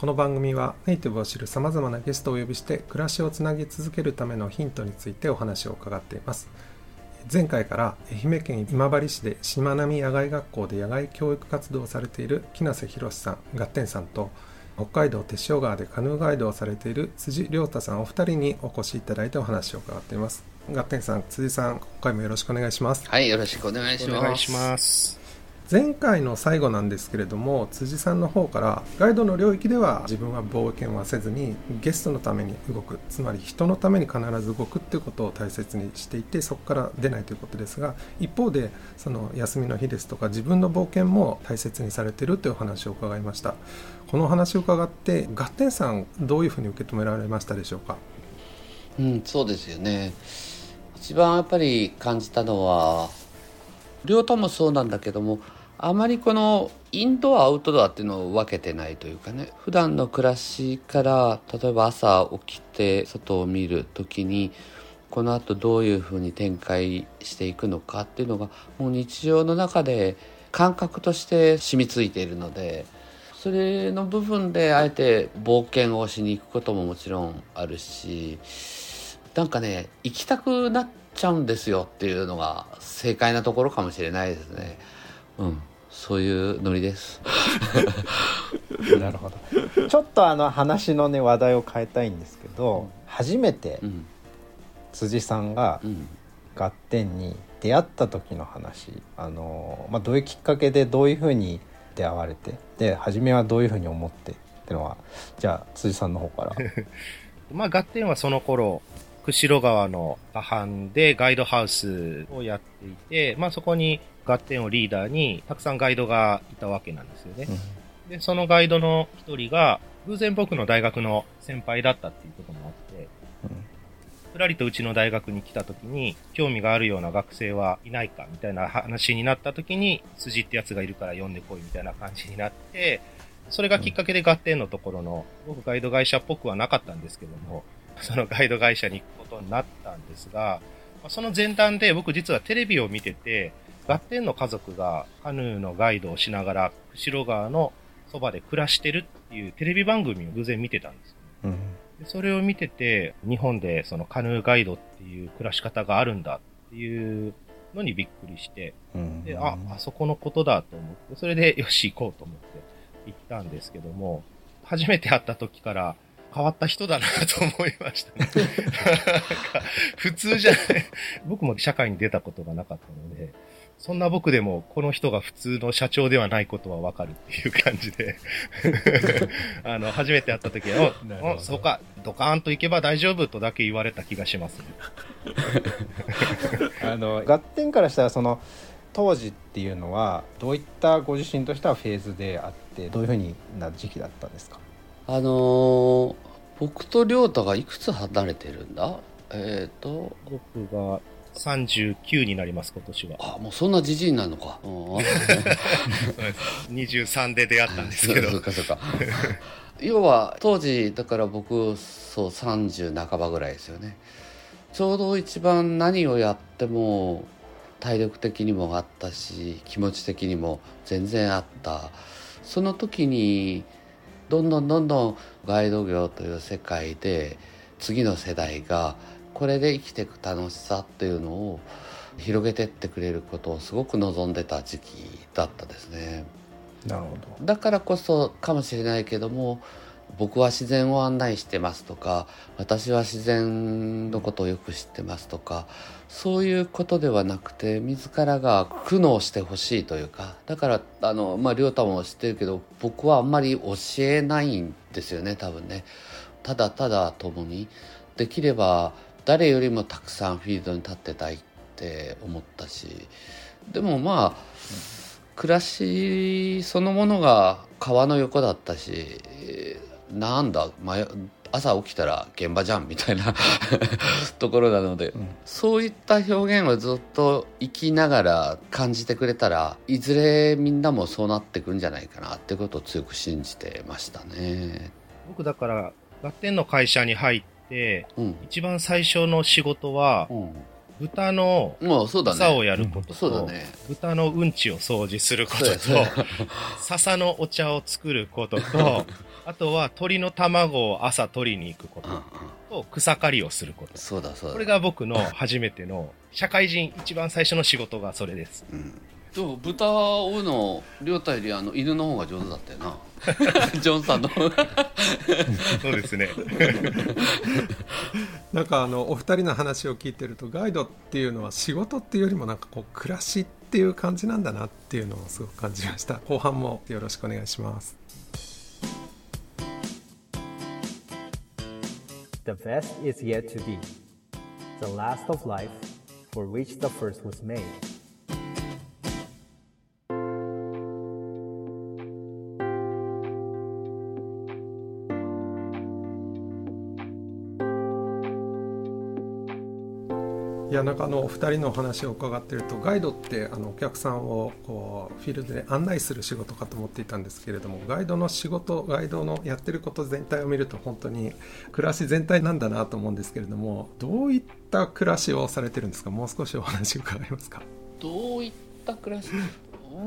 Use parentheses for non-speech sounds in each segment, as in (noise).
この番組はネイティブを知るさまざまなゲストをお呼びして暮らしをつなぎ続けるためのヒントについてお話を伺っています。前回から愛媛県今治市でしまなみ野外学校で野外教育活動をされている木瀬博さんガッテンさんと北海道手塩川でカヌーガイドをされている辻亮太さんお二人にお越しいただいてお話を伺っています。ガッテンさん辻さん今回もよろしくお願いします。はい、よろしくお願いします。前回の最後なんですけれども辻さんの方からガイドの領域では自分は冒険はせずにゲストのために動くつまり人のために必ず動くっていうことを大切にしていてそこから出ないということですが一方でその休みの日ですとか自分の冒険も大切にされてるというお話を伺いましたこの話を伺ってガッテンさんどういうふうに受け止められましたでしょうか？うん、そうですよね。一番やっぱり感じたのは、両方もそうなんだけども、あまりこのインドアアウトドアっていうのを分けてないというかね普段の暮らしから例えば朝起きて外を見る時にこのあとどういうふうに展開していくのかっていうのがもう日常の中で感覚として染みついているのでそれの部分であえて冒険をしに行くことももちろんあるしなんかね行きたくなってちゃうんですよっていうのが正解なところかもしれないですね。うん、そういうノリです。(laughs) なるほど。ちょっとあの話のね話題を変えたいんですけど初めてうん、辻さんがうん、ガッテンに出会った時の話あの、まあ、どういうきっかけでどういうふうに出会われてで初めはどういうふうに思ってっていうのはじゃあ辻さんの方から。(laughs) まあ、ガッテンはその頃、釧路川の河畔でガイドハウスをやっていて、まあそこにガッテンをリーダーにたくさんガイドがいたわけなんですよね。で、そのガイドの一人が、偶然僕の大学の先輩だったっていうこともあって、ふらりとうちの大学に来た時に、興味があるような学生はいないかみたいな話になった時に、辻ってやつがいるから呼んでこいみたいな感じになって、それがきっかけでガッテンのところの、僕ガイド会社っぽくはなかったんですけども、(laughs) そのガイド会社に行くことになったんですが、まあその前段で僕実はテレビを見てて、ガッテンの家族がカヌーのガイドをしながら、釧路川のそばで暮らしてるっていうテレビ番組を偶然見てたんですよ。うんでそれを見てて、日本でそのカヌーガイドっていう暮らし方があるんだっていうのにびっくりして、うんで、あ、あそこのことだと思って、それでよし行こうと思って行ったんですけども、初めて会った時から変わった人だなと思いましたね。(laughs) 普通じゃない。僕も社会に出たことがなかったので、そんな僕でもこの人が普通の社長ではないことはわかるっていう感じで、(laughs) あの、初めて会った時は、おおそうか、ドカーンと行けば大丈夫とだけ言われた気がしますね。(laughs) あのガッテンからしたらその当時っていうのはどういったご自身としてはフェーズであってどういうふうにな時期だったんですか？あのー僕と亮太がいくつ離れてるんだ？えっ、と、僕が39になります、今年は。あ、もうそんなじじいになるのか。うん (laughs) 23で出会ったんですけどそう。かそうか。(laughs) 要は当時だから僕そう30半ばぐらいですよね。ちょうど一番何をやっても体力的にもあったし気持ち的にも全然あった。その時にどんどんどんどんガイド業という世界で次の世代がこれで生きていく楽しさっていうのを広げてってくれることをすごく望んでた時期だったですね。なるほどだからこそかもしれないけども僕は自然を案内してますとか私は自然のことをよく知ってますとかそういうことではなくて自らが苦悩してほしいというかだからあのまあ亮太も知ってるけど僕はあんまり教えないんですよね多分ね。ただただ共に。できれば誰よりもたくさんフィールドに立ってたいって思ったしでもまあ暮らしそのものが川の横だったしなんだ、ま、朝起きたら現場じゃんみたいな (laughs) ところなので、うん、そういった表現をずっと生きながら感じてくれたらいずれみんなもそうなってくんじゃないかなってことを強く信じてましたね。僕だからガッテンの会社に入って、うん、一番最初の仕事は、うん豚の餌をやることと、ね、豚のうんちを掃除することと、笹のお茶を作ることと、(laughs) あとは鳥の卵を朝取りに行くことと、草刈りをすること。そうだそうだ。これが僕の初めての、社会人一番最初の仕事がそれです。うんでも豚を追うの亮太よりあの犬の方が上手だったよな (laughs) ジョンさんの。そうですね。(laughs) なんかあのお二人の話を聞いてるとガイドっていうのは仕事っていうよりもなんかこう暮らしっていう感じなんだなっていうのをすごく感じました。(laughs) 後半もよろしくお願いします。The best is yet to be. The last of life for which the first was made いやなんかあのお二人のお話を伺ってるとガイドってあのお客さんをこうフィールドで案内する仕事かと思っていたんですけれどもガイドの仕事ガイドのやってること全体を見ると本当に暮らし全体なんだなと思うんですけれどもどういった暮らしをされてるんですか？もう少しお話伺えますか？どういった暮らし？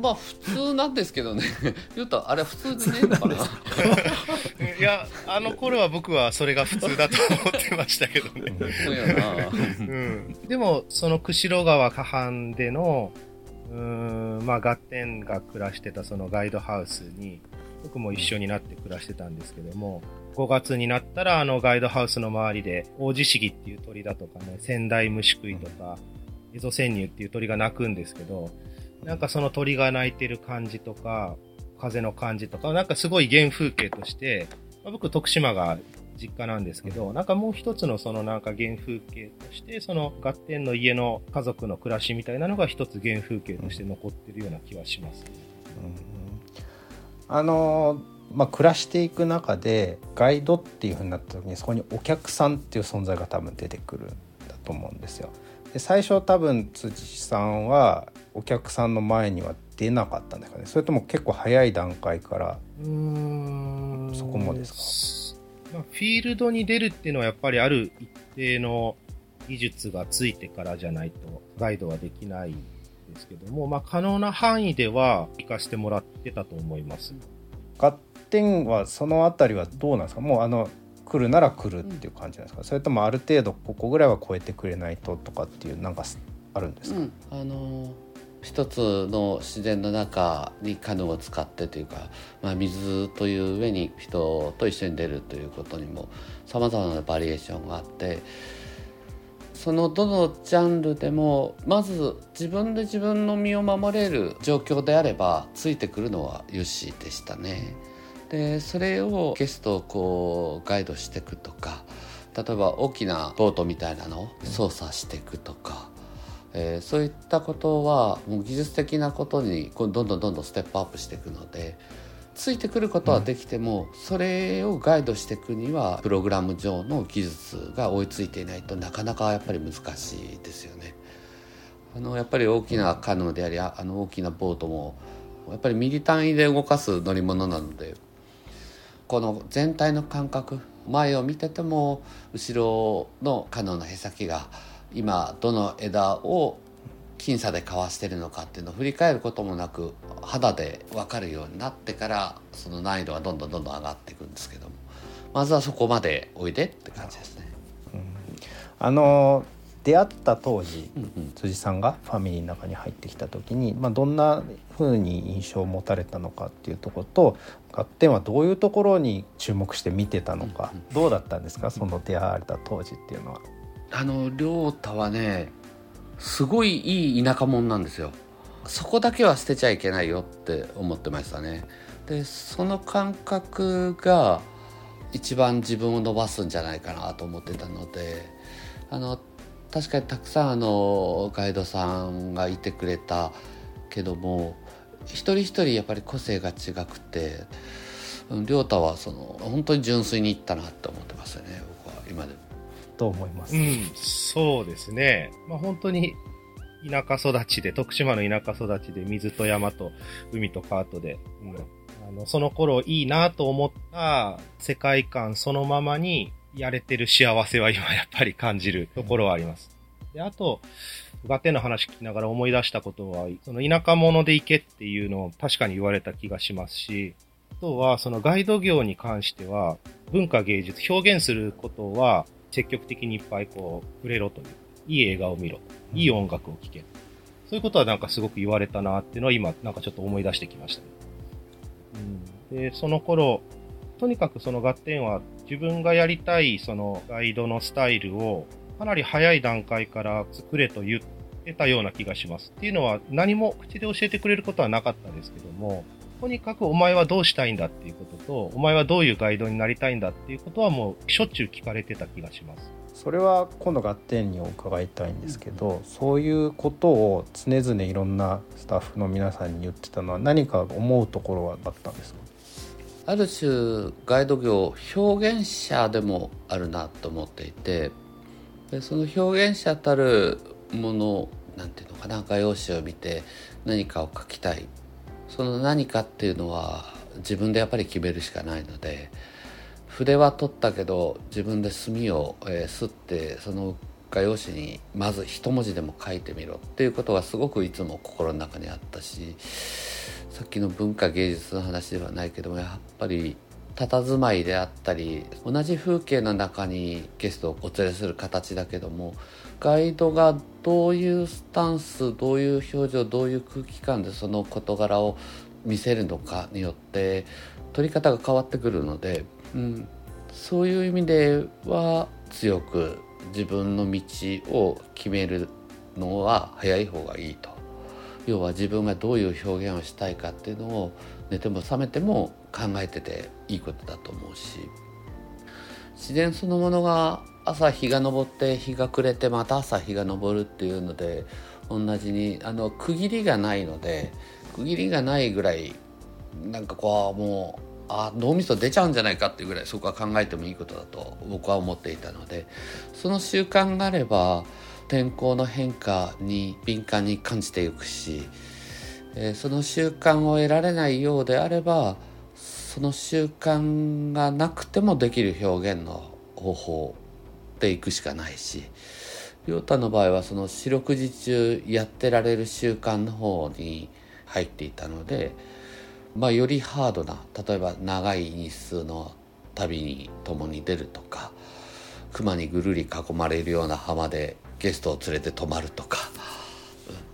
まあ普通なんですけどね。(laughs) 言うとあれ普通でねえのかな。(laughs) いやあの頃は僕はそれが普通だと思ってましたけどね。そうやな、うん、でもその釧路川河畔でのうんまあガッテンが暮らしてたそのガイドハウスに僕も一緒になって暮らしてたんですけども5月になったらあのガイドハウスの周りでオオジシギっていう鳥だとかね仙台虫食いとかエゾセンニュっていう鳥が鳴くんですけどなんかその鳥が鳴いてる感じとか、風の感じとか、なんかすごい原風景として、まあ、僕徳島が実家なんですけど、なんかもう一つのそのなんか原風景として、そのガッテンの家の家族の暮らしみたいなのが一つ原風景として残ってるような気はします。うん、あのまあ、暮らしていく中でガイドっていうふうになった時にそこにお客さんっていう存在が多分出てくるんだと思うんですよ。で最初多分辻さんはお客さんの前には出なかったんですかね。それとも結構早い段階からそこもですか、まあ、フィールドに出るっていうのはやっぱりある一定の技術がついてからじゃないとガイドはできないんですけども、まあ、可能な範囲では行かせてもらってたと思います。ガッテンはそのあたりはどうなんですか？もうあの来るなら来るっていう感じなんですか、うん、それともある程度ここぐらいは超えてくれないととかっていうなんかあるんですか、うん、あの一つの自然の中にカヌーを使ってというか、まあ、水という上に人と一緒に出るということにもさまざまなバリエーションがあってそのどのジャンルでもまず自分で自分の身を守れる状況であればついてくるのはよしでしたね。でそれをゲストをこうガイドしていくとか例えば大きなボートみたいなのを操作していくとか。えー、そういったことはもう技術的なことにどんどんどんどんステップアップしていくのでついてくることはできても、それをガイドしていくにはプログラム上の技術が追いついていないとなかなかやっぱり難しいですよね。あのやっぱり大きなカヌーでありあの大きなボートもやっぱりミリ単位で動かす乗り物なのでこの全体の感覚前を見てても後ろのカヌーのへさきが今どの枝を僅差でかわしてるのかっていうのを振り返ることもなく肌で分かるようになってからその難易度がどんどんどんどん上がっていくんですけどもまずはそこまでおいでって感じですね。うん、あの出会った当時、うんうん、辻さんがファミリーの中に入ってきた時に、まあ、どんなふうに印象を持たれたのかっていうところとガッテンはどういうところに注目して見てたのか、うんうん、どうだったんですか？その出会われた当時っていうのは。あの亮太はねすごいいい田舎者なんですよ。そこだけは捨てちゃいけないよって思ってましたね。でその感覚が一番自分を伸ばすんじゃないかなと思ってたのであの確かにたくさんあのガイドさんがいてくれたけども一人一人やっぱり個性が違くて亮太はその本当に純粋にいったなって思ってますよね僕は今でも。と思います。うん、そうですね。まあ本当に田舎育ちで、徳島の田舎育ちで水と山と海とカートで、うん、あのその頃いいなと思った世界観そのままにやれてる幸せは今やっぱり感じるところはあります。で、あと、ガテの話聞きながら思い出したことは、その田舎者で行けっていうのを確かに言われた気がしますし、あとはそのガイド業に関しては、文化芸術、表現することは積極的にいっぱいこう触れろという。いい映画を見ろ。いい音楽を聴け。そういうことはなんかすごく言われたなっていうのは今なんかちょっと思い出してきましたね。うん、で、その頃、とにかくそのガッテンは自分がやりたいそのガイドのスタイルをかなり早い段階から作れと言ってたような気がします。っていうのは何も口で教えてくれることはなかったですけども、とにかくお前はどうしたいんだっていうことと、お前はどういうガイドになりたいんだっていうことはもうしょっちゅう聞かれてた気がします。それは今度ガッテンにお伺いたいんですけど、そういうことを常々いろんなスタッフの皆さんに言ってたのは何か思うところはあったんですか？ある種ガイド業表現者でもあるなと思っていてでその表現者たるものなんていうのかな画用紙を見て何かを書きたい。その何かっていうのは自分でやっぱり決めるしかないので筆は取ったけど自分で墨を、えー、吸ってその画用紙にまず一文字でも書いてみろっていうことがすごくいつも心の中にあったしさっきの文化芸術の話ではないけどもやっぱり佇まいであったり同じ風景の中にゲストをお連れする形だけどもガイドがどういうスタンスどういう表情どういう空気感でその事柄を見せるのかによって撮り方が変わってくるので、うん、そういう意味では強く自分の道を決めるのは早い方がいいと。要は自分がどういう表現をしたいかっていうのを寝ても覚めても考えてていいことだと思うし自然そのものが朝日が昇って日が暮れてまた朝日が昇るっていうので同じにあの区切りがないので区切りがないぐらいなんかこうもうあ脳みそ出ちゃうんじゃないかっていうぐらいそこは考えてもいいことだと僕は思っていたのでその習慣があれば天候の変化に敏感に感じていくし、えー、その習慣を得られないようであればその習慣がなくてもできる表現の方法でいくしかないし亮太の場合はその四六時中やってられる習慣の方に入っていたので、まあ、よりハードな例えば長い日数の旅に共に出るとか熊にぐるり囲まれるような浜でゲストを連れて泊まるとか、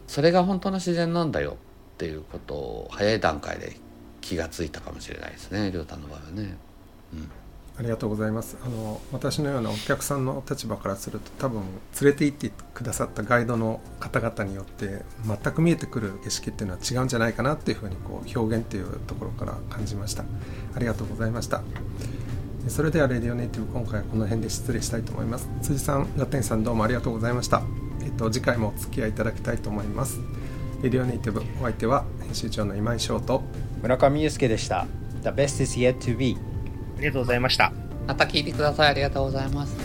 それが本当の自然なんだよっていうことを早い段階で気が付いたかもしれないですね亮太の場合はね。うん。ありがとうございます。あの私のようなお客さんの立場からすると多分連れて行ってくださったガイドの方々によって全く見えてくる景色っていうのは違うんじゃないかなっていうふうにこう表現っていうところから感じました。ありがとうございました。それではレディオネイティブ今回はこの辺で失礼したいと思います。辻さんラテンさんどうもありがとうございました。えっと次回もお付き合いいただきたいと思います。レディオネイティブお相手は編集長の今井翔と。村上裕介でした。The best is yet to be ありがとうございました。また聞いてください。ありがとうございます